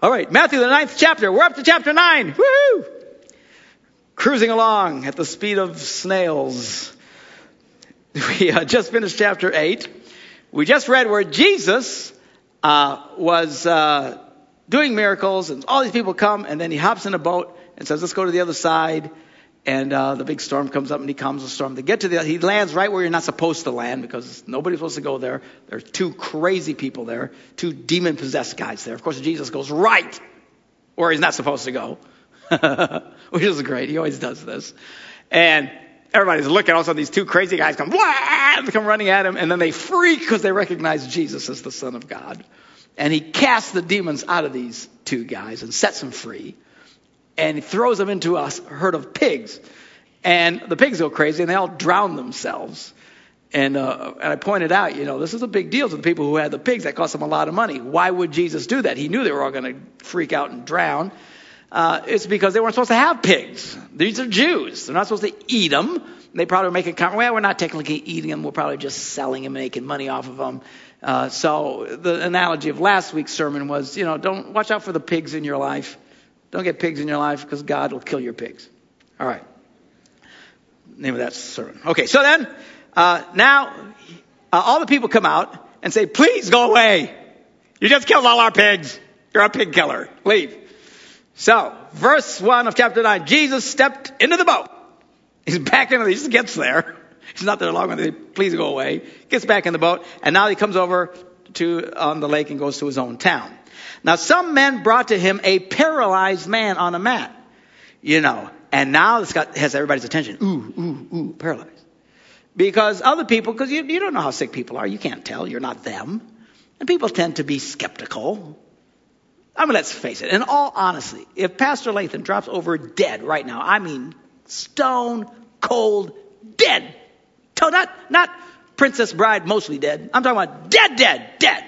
All right, Matthew, the ninth chapter. We're up to chapter nine. Woohoo! Cruising along at the speed of snails. We uh, just finished chapter eight. We just read where Jesus uh, was uh, doing miracles, and all these people come, and then he hops in a boat and says, "Let's go to the other side." And uh, the big storm comes up, and he calms the storm. They get to the, he lands right where you're not supposed to land because nobody's supposed to go there. There's two crazy people there, two demon possessed guys there. Of course, Jesus goes right where he's not supposed to go, which is great. He always does this. And everybody's looking. All of a sudden, these two crazy guys come, Wah! come running at him, and then they freak because they recognize Jesus as the Son of God. And he casts the demons out of these two guys and sets them free and he throws them into a herd of pigs. And the pigs go crazy and they all drown themselves. And, uh, and I pointed out, you know, this is a big deal to the people who had the pigs. That cost them a lot of money. Why would Jesus do that? He knew they were all going to freak out and drown. Uh, it's because they weren't supposed to have pigs. These are Jews. They're not supposed to eat them. They probably were making comment, well, we're not technically eating them. We're probably just selling them, and making money off of them. Uh, so the analogy of last week's sermon was, you know, don't watch out for the pigs in your life. Don't get pigs in your life because God will kill your pigs. All right. Name of that sermon. Okay, so then, uh, now, uh, all the people come out and say, please go away. You just killed all our pigs. You're a pig killer. Leave. So, verse 1 of chapter 9, Jesus stepped into the boat. He's back in, he just gets there. He's not there long when they please go away. Gets back in the boat, and now he comes over to on the lake and goes to his own town. Now some men brought to him a paralyzed man on a mat, you know, and now this got, has everybody's attention. Ooh, ooh, ooh, paralyzed. Because other people, because you, you don't know how sick people are, you can't tell, you're not them. And people tend to be skeptical. I mean, let's face it, in all honesty, if Pastor Lathan drops over dead right now, I mean stone cold dead. Not, not Princess Bride mostly dead. I'm talking about dead, dead, dead.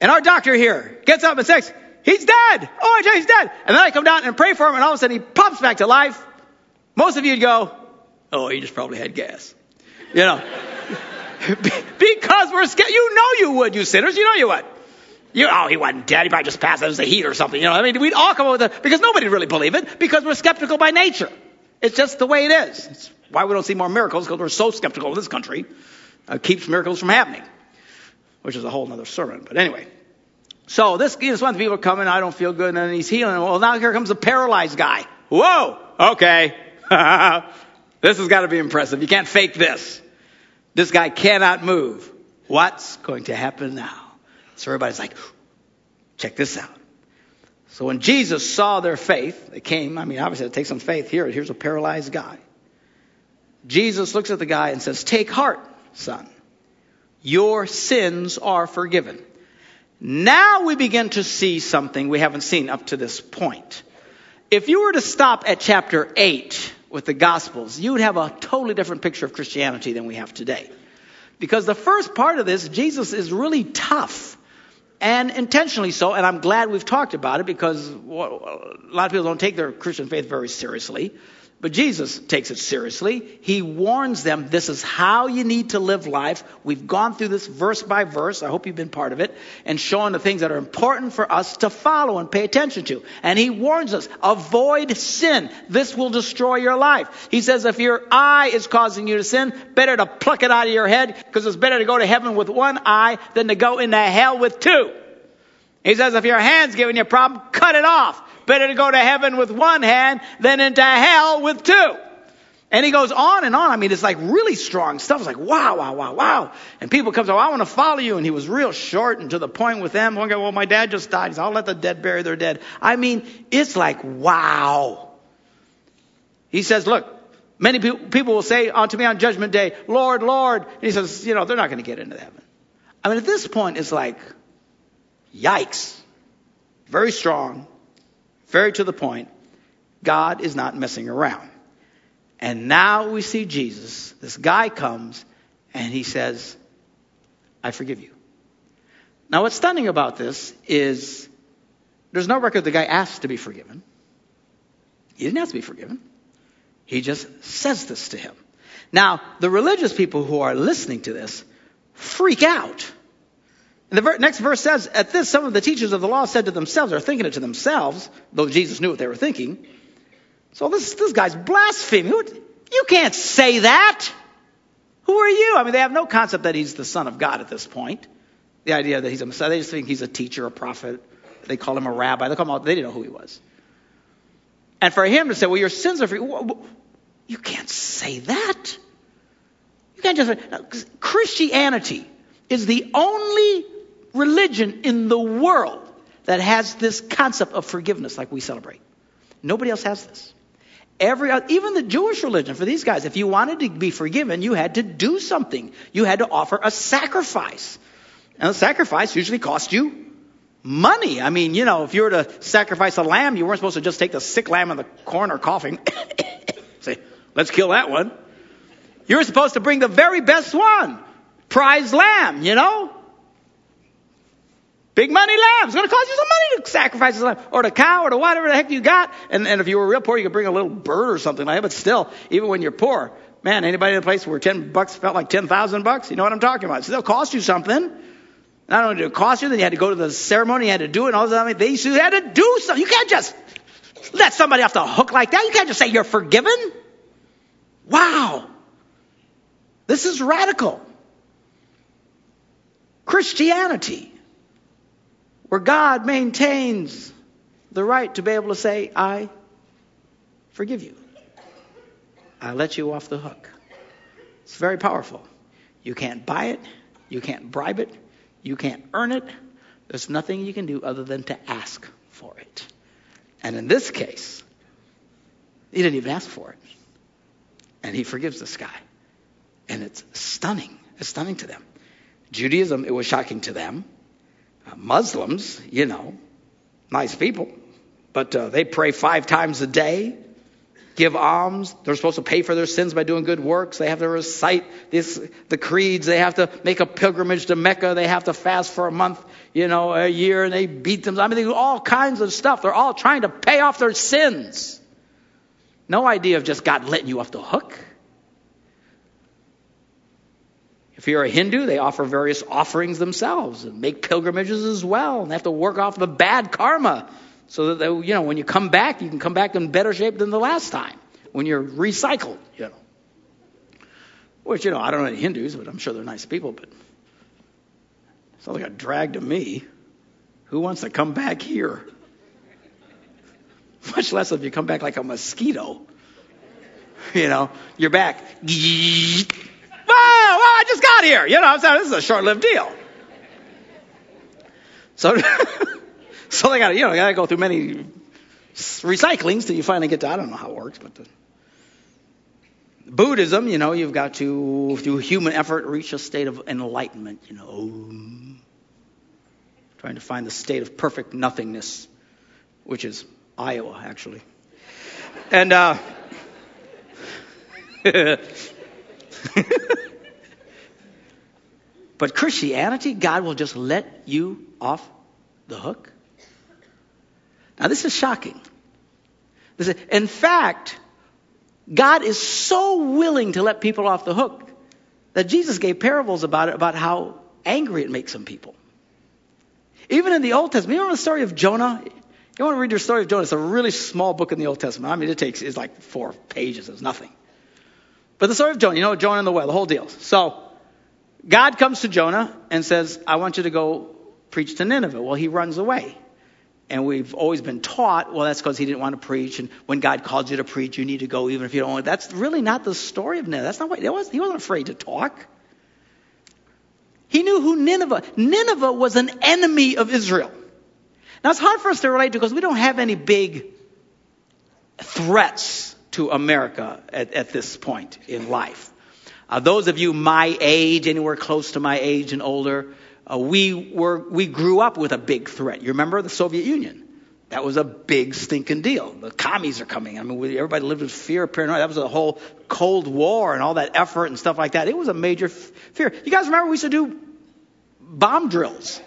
And our doctor here gets up and says, he's dead. Oh, he's dead. And then I come down and pray for him and all of a sudden he pops back to life. Most of you'd go, oh, he just probably had gas. You know. because we're scared. You know you would, you sinners. You know you would. You, oh, he wasn't dead. He probably just passed. out was the heat or something. You know, I mean, we'd all come up with it because nobody really believe it because we're skeptical by nature. It's just the way it is. It's why we don't see more miracles because we're so skeptical in this country. Uh, keeps miracles from happening which is a whole other sermon. But anyway. So this, this one people are coming, I don't feel good, and then he's healing. Well, now here comes a paralyzed guy. Whoa! Okay. this has got to be impressive. You can't fake this. This guy cannot move. What's going to happen now? So everybody's like, check this out. So when Jesus saw their faith, they came, I mean, obviously it takes some faith here. Here's a paralyzed guy. Jesus looks at the guy and says, take heart, son. Your sins are forgiven. Now we begin to see something we haven't seen up to this point. If you were to stop at chapter 8 with the Gospels, you would have a totally different picture of Christianity than we have today. Because the first part of this, Jesus is really tough. And intentionally so, and I'm glad we've talked about it because a lot of people don't take their Christian faith very seriously. But Jesus takes it seriously. He warns them this is how you need to live life. We've gone through this verse by verse. I hope you've been part of it and showing the things that are important for us to follow and pay attention to. And he warns us, avoid sin. This will destroy your life. He says if your eye is causing you to sin, better to pluck it out of your head because it's better to go to heaven with one eye than to go into hell with two. He says if your hand's giving you a problem, cut it off. Better to go to heaven with one hand than into hell with two. And he goes on and on. I mean, it's like really strong stuff. It's like, wow, wow, wow, wow. And people come, oh, I want to follow you. And he was real short and to the point with them. One guy, well, my dad just died. Said, I'll let the dead bury their dead. I mean, it's like, wow. He says, look, many people will say unto me on judgment day, Lord, Lord. And he says, you know, they're not going to get into heaven. I mean, at this point, it's like, yikes. Very strong. Very to the point. God is not messing around. And now we see Jesus. This guy comes and he says, I forgive you. Now, what's stunning about this is there's no record the guy asked to be forgiven. He didn't ask to be forgiven. He just says this to him. Now, the religious people who are listening to this freak out And the ver- next verse says, At this, some of the teachers of the law said to themselves, or thinking it to themselves, though Jesus knew what they were thinking. So this, this guy's blaspheming. You can't say that. Who are you? I mean, they have no concept that he's the Son of God at this point. The idea that he's a Messiah. They just think he's a teacher, a prophet. They call him a rabbi. They call him all, they didn't know who he was. And for him to say, well, your sins are free. You can't say that. You can't just, say Christianity is the only religion in the world that has this concept of forgiveness like we celebrate. Nobody else has this. Every, even the Jewish religion, for these guys, if you wanted to be forgiven, you had to do something. You had to offer a sacrifice. And the sacrifice usually cost you money. I mean, you know, if you were to sacrifice a lamb, you weren't supposed to just take the sick lamb in the corner coughing, say, let's kill that one. You were supposed to bring the very best one, prize lamb, you know? Big money lamb. It's going to cost you some money to sacrifice a lamb. Or the cow or the whatever the heck you got. And, and if you were real poor, you could bring a little bird or something like that. But still, even when you're poor, man, anybody in a place where 10 bucks felt like 10,000 bucks? You know what I'm talking about. So they'll cost you something. Not only did it cost you, then you had to go to the ceremony, you had to do it, and all that. I mean, they you had to do something. You can't just let somebody off the hook like that. You can't just say you're forgiven. Wow. This is radical. Christianity where God maintains the right to be able to say, I forgive you. I let you off the hook. It's very powerful. You can't buy it. You can't bribe it. You can't earn it. There's nothing you can do other than to ask for it. And in this case, he didn't even ask for it. And he forgives this guy. And it's stunning. It's stunning to them. Judaism, it was shocking to them. Muslims, you know, nice people, but uh, they pray five times a day, give alms. They're supposed to pay for their sins by doing good works. They have to recite this, the creeds. They have to make a pilgrimage to Mecca. They have to fast for a month, you know, a year, and they beat them. I mean, they do all kinds of stuff. They're all trying to pay off their sins. No idea of just God letting you off the hook. If you're a Hindu, they offer various offerings themselves and make pilgrimages as well. And they have to work off the bad karma so that, they, you know, when you come back, you can come back in better shape than the last time when you're recycled, you know. Which, you know, I don't know any Hindus, but I'm sure they're nice people, but it's not like a drag to me. Who wants to come back here? Much less if you come back like a mosquito. You know, you're back. Wow, I just got here. You know, so this is a short-lived deal. So, so they got you know, got to go through many recyclings till you finally get to. I don't know how it works, but the, Buddhism, you know, you've got to, through human effort, reach a state of enlightenment. You know, trying to find the state of perfect nothingness, which is Iowa, actually. And uh, but Christianity, God will just let you off the hook. Now, this is shocking. In fact, God is so willing to let people off the hook that Jesus gave parables about it, about how angry it makes some people. Even in the Old Testament, you remember the story of Jonah? You want to read your story of Jonah? It's a really small book in the Old Testament. I mean, it takes, it's like four pages. It's nothing. But the story of Jonah, you know, Jonah in the whale, the whole deal. So, God comes to Jonah and says, I want you to go preach to Nineveh. Well, he runs away. And we've always been taught, well, that's because he didn't want to preach. And when God calls you to preach, you need to go even if you don't want to. That's really not the story of Nineveh. That's not what, it was, he wasn't afraid to talk. He knew who Nineveh, Nineveh was an enemy of Israel. Now it's hard for us to relate to because we don't have any big threats to America at, at this point in life. Uh, those of you my age, anywhere close to my age and older, uh, we were we grew up with a big threat. You remember the Soviet Union? That was a big stinking deal. The commies are coming. I mean, we, everybody lived with fear, paranoia. That was a whole Cold War and all that effort and stuff like that. It was a major f- fear. You guys remember we used to do bomb drills?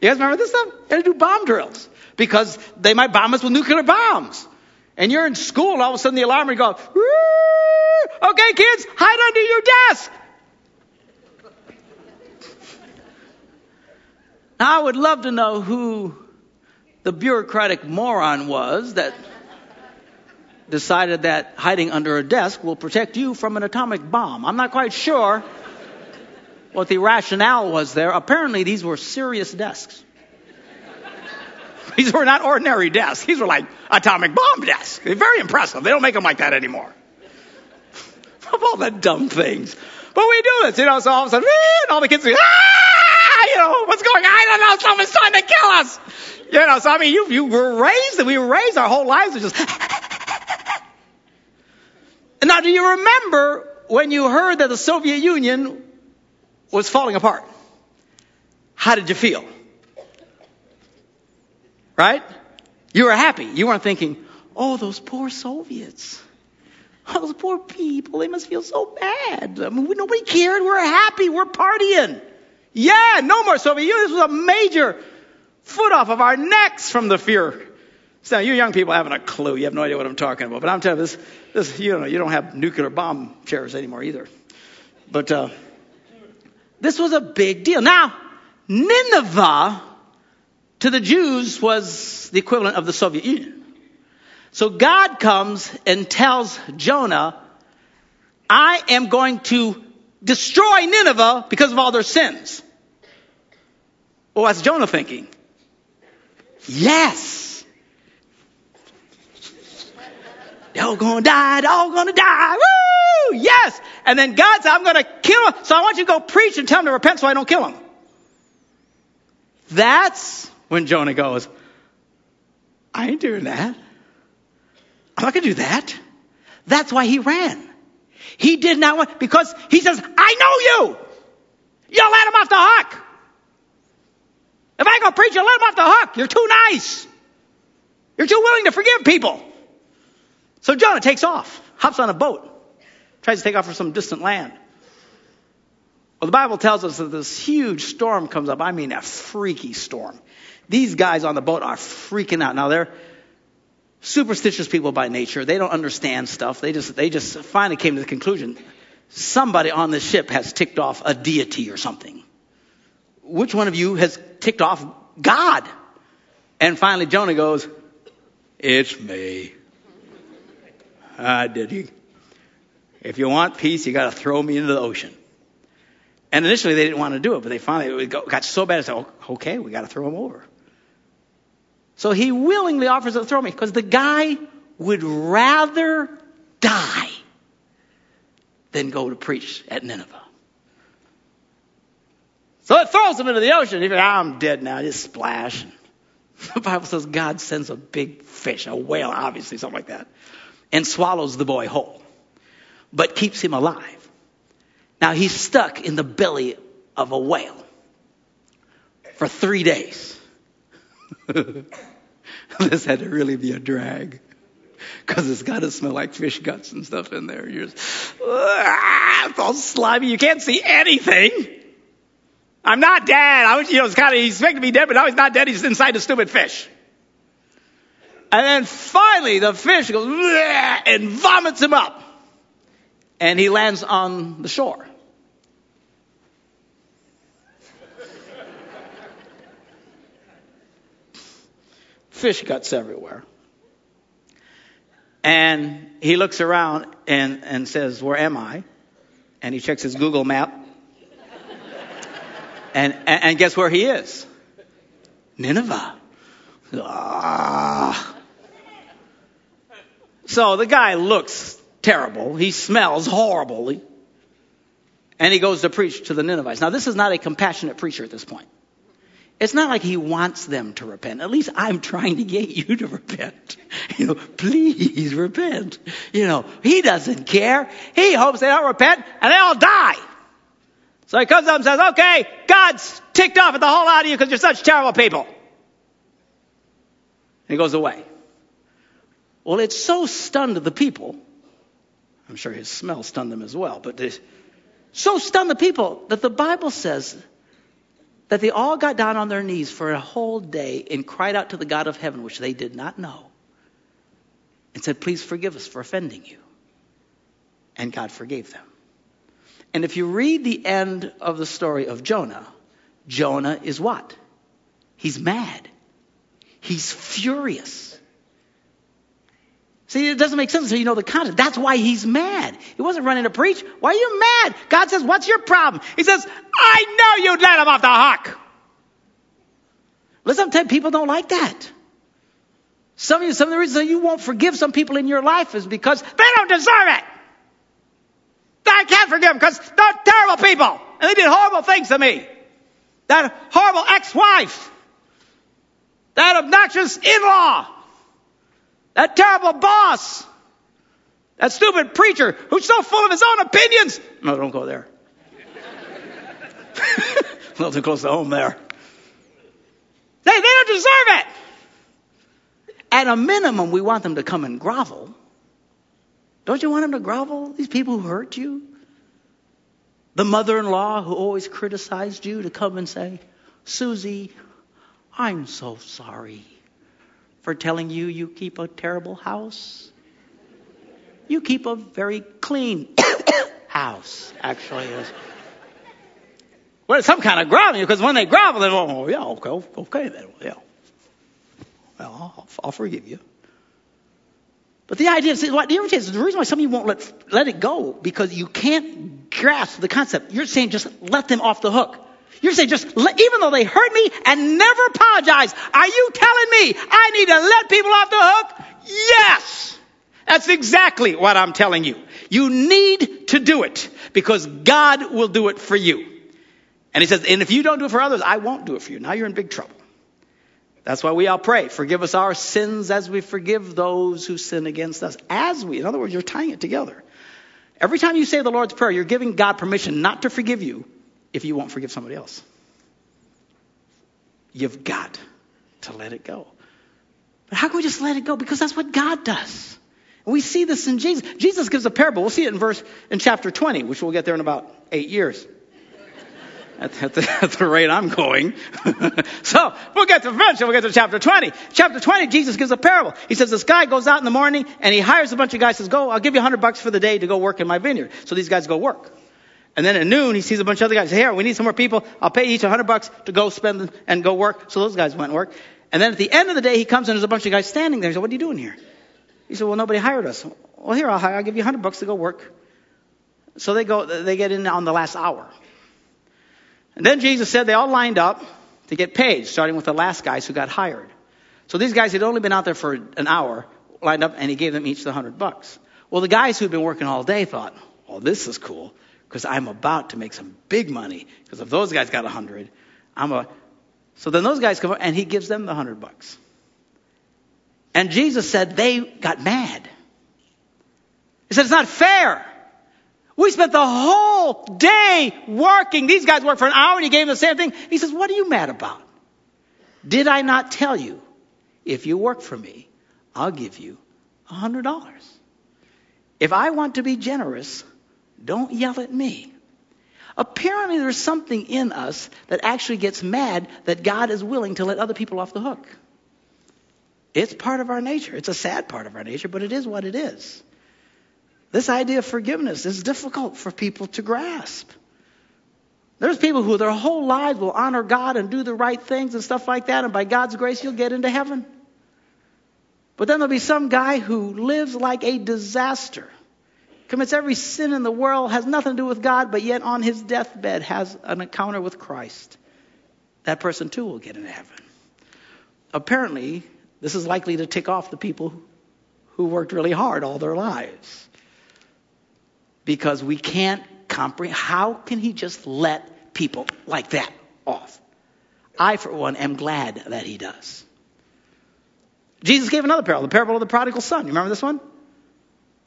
You guys remember this stuff? We had to do bomb drills because they might bomb us with nuclear bombs. And you're in school, and all of a sudden the alarm would go, okay, kids, hide under your desk. Now, I would love to know who the bureaucratic moron was that decided that hiding under a desk will protect you from an atomic bomb. I'm not quite sure what the rationale was there. Apparently, these were serious desks. These were not ordinary desks. These were like atomic bomb desks. They're very impressive. They don't make them like that anymore. of all the dumb things. But we do this, you know, so all of a sudden, all the kids say, ah, you know, what's going on? I don't know, someone's trying to kill us. You know, so I mean, you, you were raised, we were raised our whole lives to just, now do you remember when you heard that the Soviet Union was falling apart? How did you feel? Right? You were happy. You weren't thinking, oh, those poor Soviets. Oh, those poor people, they must feel so bad. I mean, nobody cared. We're happy. We're partying. Yeah, no more Soviet Union. This was a major foot off of our necks from the fear. So you young people haven't a clue. You have no idea what I'm talking about. But I'm telling you, this, this you know, you don't have nuclear bomb chairs anymore either. But uh, this was a big deal. Now, Nineveh to the Jews was the equivalent of the Soviet Union. So God comes and tells Jonah, I am going to destroy Nineveh because of all their sins. Well, what's Jonah thinking? Yes. They're all gonna die, they're all gonna die. Woo! Yes. And then God said, I'm gonna kill them. So I want you to go preach and tell them to repent so I don't kill them. That's when Jonah goes, I ain't doing that. I'm not going to do that. That's why he ran. He did not want, because he says, I know you. You'll let him off the hook. If I go preach, you'll let him off the hook. You're too nice. You're too willing to forgive people. So Jonah takes off, hops on a boat, tries to take off for some distant land. Well, the Bible tells us that this huge storm comes up. I mean, a freaky storm. These guys on the boat are freaking out. Now they're, superstitious people by nature. They don't understand stuff. They just, they just finally came to the conclusion somebody on this ship has ticked off a deity or something. Which one of you has ticked off God? And finally Jonah goes, it's me. I did you. If you want peace, you got to throw me into the ocean. And initially they didn't want to do it, but they finally it got so bad. They said, okay, we got to throw him over. So he willingly offers to throw me because the guy would rather die than go to preach at Nineveh. So it throws him into the ocean. He goes, ah, I'm dead now. Just splash. The Bible says God sends a big fish, a whale, obviously, something like that, and swallows the boy whole, but keeps him alive. Now he's stuck in the belly of a whale for three days. this had to really be a drag. Because it's got to smell like fish guts and stuff in there. You're just, ah, it's all slimy. You can't see anything. I'm not dead. I was, you know, it's kind of, to be dead, but now he's not dead. He's inside the stupid fish. And then finally the fish goes and vomits him up. And he lands on the shore. Fish guts everywhere. And he looks around and, and says, Where am I? And he checks his Google map. and, and, and guess where he is? Nineveh. Ah. So the guy looks terrible. He smells horribly. And he goes to preach to the Ninevites. Now, this is not a compassionate preacher at this point. It's not like he wants them to repent. At least I'm trying to get you to repent. You know, please repent. You know, he doesn't care. He hopes they don't repent and they all die. So he comes up and says, okay, God's ticked off at the whole lot of you because you're such terrible people. And he goes away. Well, it so stunned the people. I'm sure his smell stunned them as well, but it so stunned the people that the Bible says that they all got down on their knees for a whole day and cried out to the God of heaven, which they did not know, and said, Please forgive us for offending you. And God forgave them. And if you read the end of the story of Jonah, Jonah is what? He's mad. He's furious. See, it doesn't make sense until you know the context. That's why he's mad. He wasn't running to preach. Why are you mad? God says, what's your problem? He says, I know you'd let him off the hook. Listen, I'm people don't like that. Some of you, some of the reasons you won't forgive some people in your life is because they don't deserve it. I can't forgive them because they're terrible people and they did horrible things to me. That horrible ex-wife. That obnoxious in-law. That terrible boss. That stupid preacher who's so full of his own opinions. No, don't go there. a little too close to home there. They, they don't deserve it. At a minimum, we want them to come and grovel. Don't you want them to grovel? These people who hurt you? The mother in law who always criticized you to come and say, Susie, I'm so sorry for telling you you keep a terrible house. You keep a very clean house, actually. Is. Well, some kind of groveling because when they grovel, they go, oh, yeah, okay, okay, then, yeah. Well, I'll, I'll forgive you. But the idea is, what is the reason why some of you won't let, let it go because you can't grasp the concept. You're saying just let them off the hook. You're saying just even though they hurt me and never apologize, are you telling me I need to let people off the hook? Yes. That's exactly what I'm telling you. You need to do it because God will do it for you. And he says, and if you don't do it for others, I won't do it for you. Now you're in big trouble. That's why we all pray. Forgive us our sins as we forgive those who sin against us. As we, in other words, you're tying it together. Every time you say the Lord's Prayer, you're giving God permission not to forgive you if you won't forgive somebody else. You've got to let it go. But how can we just let it go? Because that's what God does. And we see this in Jesus. Jesus gives a parable. We'll see it in verse in chapter 20, which we'll get there in about eight years at, at, the, at the rate I'm going. so we'll get to eventually we'll get to chapter 20. Chapter 20, Jesus gives a parable. He says this guy goes out in the morning and he hires a bunch of guys. Says, "Go, I'll give you 100 bucks for the day to go work in my vineyard." So these guys go work. And then at noon, he sees a bunch of other guys. Here, we need some more people. I'll pay each 100 bucks to go spend and go work. So those guys went and work. And then at the end of the day, he comes and there's a bunch of guys standing there. He said, "What are you doing here?" He said, "Well, nobody hired us." Well, here I'll hire. I'll give you 100 bucks to go work. So they go. They get in on the last hour. And then Jesus said they all lined up to get paid, starting with the last guys who got hired. So these guys had only been out there for an hour, lined up, and he gave them each the hundred bucks. Well, the guys who'd been working all day thought, "Oh, this is cool because I'm about to make some big money. Because if those guys got a hundred, I'm a." So then those guys come up, and he gives them the hundred bucks. And Jesus said they got mad. He said it's not fair. We spent the whole day working. These guys worked for an hour and he gave them the same thing. He says, What are you mad about? Did I not tell you, if you work for me, I'll give you a $100? If I want to be generous, don't yell at me. Apparently, there's something in us that actually gets mad that God is willing to let other people off the hook. It's part of our nature. It's a sad part of our nature, but it is what it is. This idea of forgiveness is difficult for people to grasp. There's people who their whole lives will honor God and do the right things and stuff like that, and by God's grace, you'll get into heaven. But then there'll be some guy who lives like a disaster, commits every sin in the world, has nothing to do with God, but yet on his deathbed has an encounter with Christ. That person too will get into heaven. Apparently, this is likely to tick off the people who worked really hard all their lives because we can't comprehend. How can he just let people like that off? I, for one, am glad that he does. Jesus gave another parable, the parable of the prodigal son. You remember this one?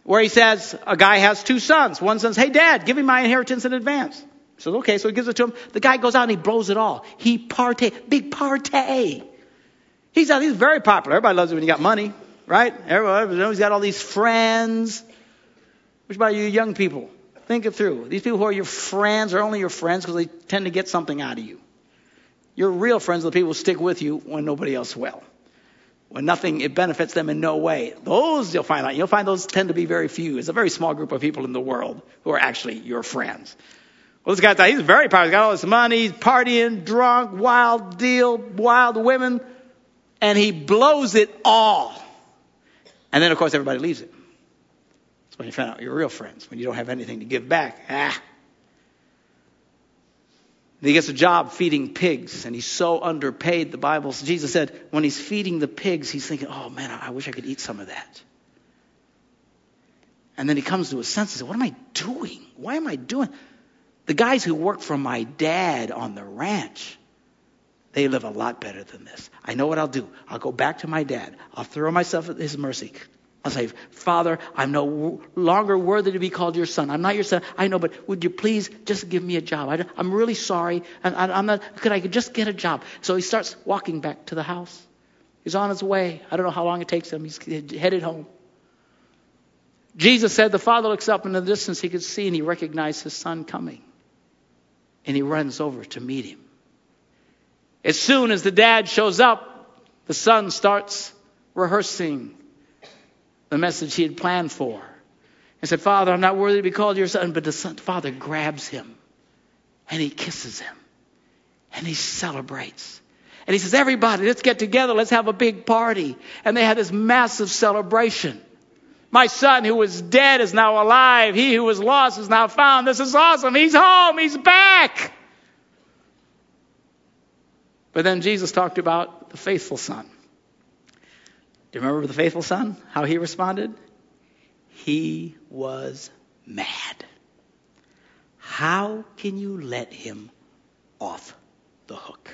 Where he says a guy has two sons. One son says, Hey, dad, give me my inheritance in advance. He says, Okay, so he gives it to him. The guy goes out and he blows it all. He partay, big partay. He's, he's very popular. Everybody loves it when you got money, right? Everybody, knows he's got all these friends. Which about you young people? Think it through. These people who are your friends are only your friends because they tend to get something out of you. Your real friends are the people who stick with you when nobody else will. When nothing, it benefits them in no way. Those you'll find out. You'll find those tend to be very few. It's a very small group of people in the world who are actually your friends. Well, this guy, thought he's very powerful. He's got all this money. He's partying, drunk, wild deal, wild women. And he blows it all. And then, of course, everybody leaves him. That's when you find out you're real friends, when you don't have anything to give back. Ah. He gets a job feeding pigs, and he's so underpaid. The Bible, says Jesus said, when he's feeding the pigs, he's thinking, oh man, I wish I could eat some of that. And then he comes to his senses. What am I doing? Why am I doing? The guys who work for my dad on the ranch, they live a lot better than this. I know what I'll do. I'll go back to my dad. I'll throw myself at his mercy. I'll say, Father, I'm no longer worthy to be called your son. I'm not your son. I know, but would you please just give me a job? I, am really sorry. I, am not, could I just get a job? So he starts walking back to the house. He's on his way. I don't know how long it takes him. He's headed home. Jesus said the father looks up in the distance. He could see and he recognized his son coming and he runs over to meet him. As soon as the dad shows up, the son starts rehearsing the message he had planned for. He said, Father, I'm not worthy to be called your son. But the son, father grabs him and he kisses him and he celebrates. And he says, Everybody, let's get together. Let's have a big party. And they had this massive celebration. My son who was dead is now alive. He who was lost is now found. This is awesome. He's home. He's back. But then Jesus talked about the faithful son. Do you remember the faithful son? How he responded? He was mad. How can you let him off the hook?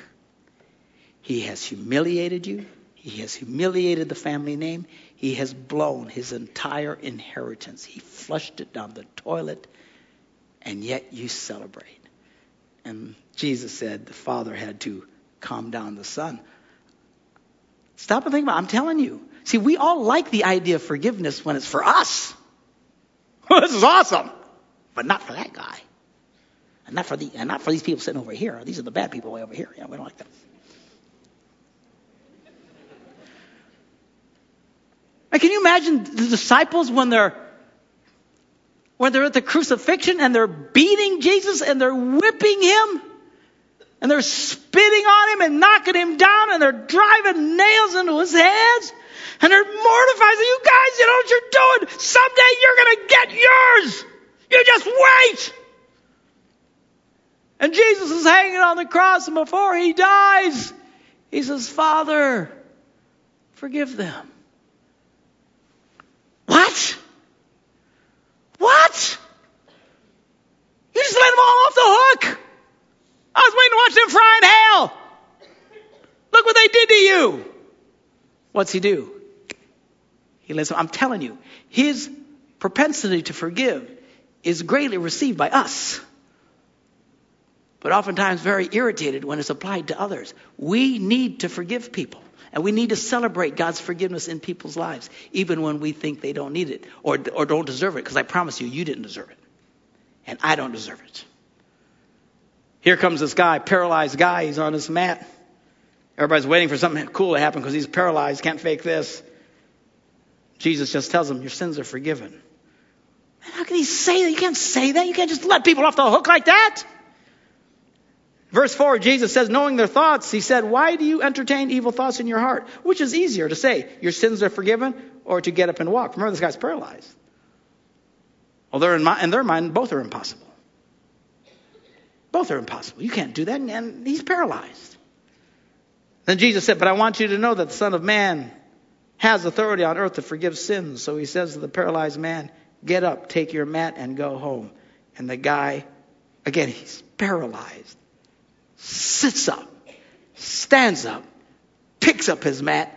He has humiliated you. He has humiliated the family name. He has blown his entire inheritance. He flushed it down the toilet, and yet you celebrate. And Jesus said the father had to calm down the son. Stop and think about it. I'm telling you. See, we all like the idea of forgiveness when it's for us. this is awesome. But not for that guy. And not for the and not for these people sitting over here. These are the bad people way over here. Yeah, we don't like them. And can you imagine the disciples when they're when they're at the crucifixion and they're beating Jesus and they're whipping him and they're spitting on him and knocking him down and they're driving nails into his heads and they're mortified. You guys, you know what you're doing. Someday you're going to get yours. You just wait. And Jesus is hanging on the cross and before he dies, he says, Father, forgive them what? What? You just let them all off the hook. I was waiting to watch them fry in hell. Look what they did to you. What's he do? He lets them, I'm telling you, his propensity to forgive is greatly received by us, but oftentimes very irritated when it's applied to others. We need to forgive people. And we need to celebrate God's forgiveness in people's lives, even when we think they don't need it or, or don't deserve it, because I promise you, you didn't deserve it. And I don't deserve it. Here comes this guy, paralyzed guy. He's on his mat. Everybody's waiting for something cool to happen because he's paralyzed, can't fake this. Jesus just tells him, Your sins are forgiven. Man, how can he say that? You can't say that. You can't just let people off the hook like that. Verse 4, Jesus says, knowing their thoughts, he said, Why do you entertain evil thoughts in your heart? Which is easier to say, Your sins are forgiven, or to get up and walk? Remember, this guy's paralyzed. Well, in, my, in their mind, both are impossible. Both are impossible. You can't do that, and he's paralyzed. Then Jesus said, But I want you to know that the Son of Man has authority on earth to forgive sins. So he says to the paralyzed man, Get up, take your mat, and go home. And the guy, again, he's paralyzed sits up, stands up, picks up his mat,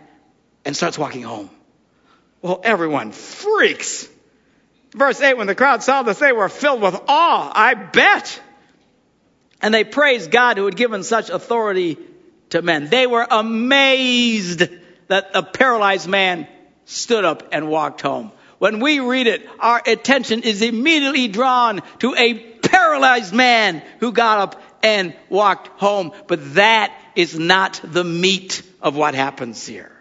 and starts walking home. Well, everyone freaks. Verse 8 When the crowd saw this, they were filled with awe, I bet. And they praised God who had given such authority to men. They were amazed that the paralyzed man stood up and walked home. When we read it, our attention is immediately drawn to a paralyzed man who got up and walked home. But that is not the meat of what happens here.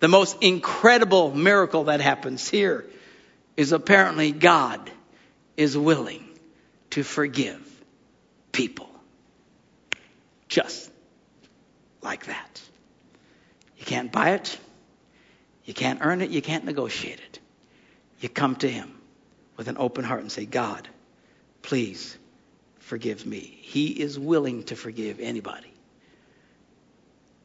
The most incredible miracle that happens here is apparently God is willing to forgive people. Just like that. You can't buy it. You can't earn it. You can't negotiate it. You come to Him with an open heart and say, God, please forgive me. He is willing to forgive anybody.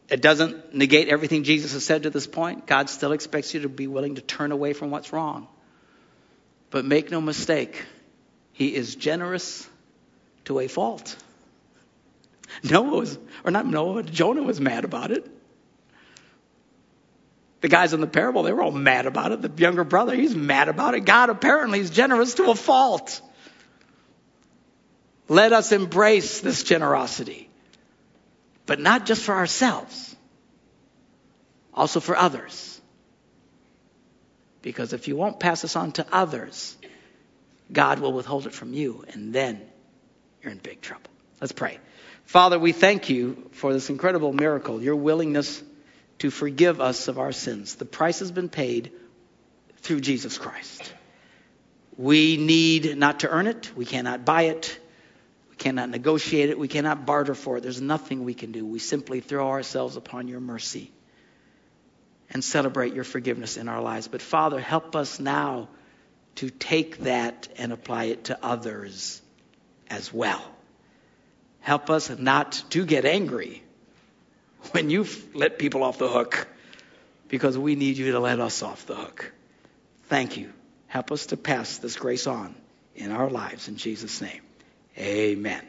It doesn't negate everything Jesus has said to this point. God still expects you to be willing to turn away from what's wrong. But make no mistake, He is generous to a fault. Noah was, or not Noah, Jonah was mad about it. The guys in the parable, they were all mad about it. The younger brother, he's mad about it. God apparently is generous to a fault. Let us embrace this generosity, but not just for ourselves, also for others. Because if you won't pass this on to others, God will withhold it from you, and then you're in big trouble. Let's pray. Father, we thank you for this incredible miracle, your willingness to forgive us of our sins. The price has been paid through Jesus Christ. We need not to earn it, we cannot buy it, we cannot negotiate it, we cannot barter for it. There's nothing we can do. We simply throw ourselves upon your mercy and celebrate your forgiveness in our lives. But Father, help us now to take that and apply it to others as well. Help us not to get angry when you let people off the hook because we need you to let us off the hook. Thank you. Help us to pass this grace on in our lives in Jesus' name. Amen.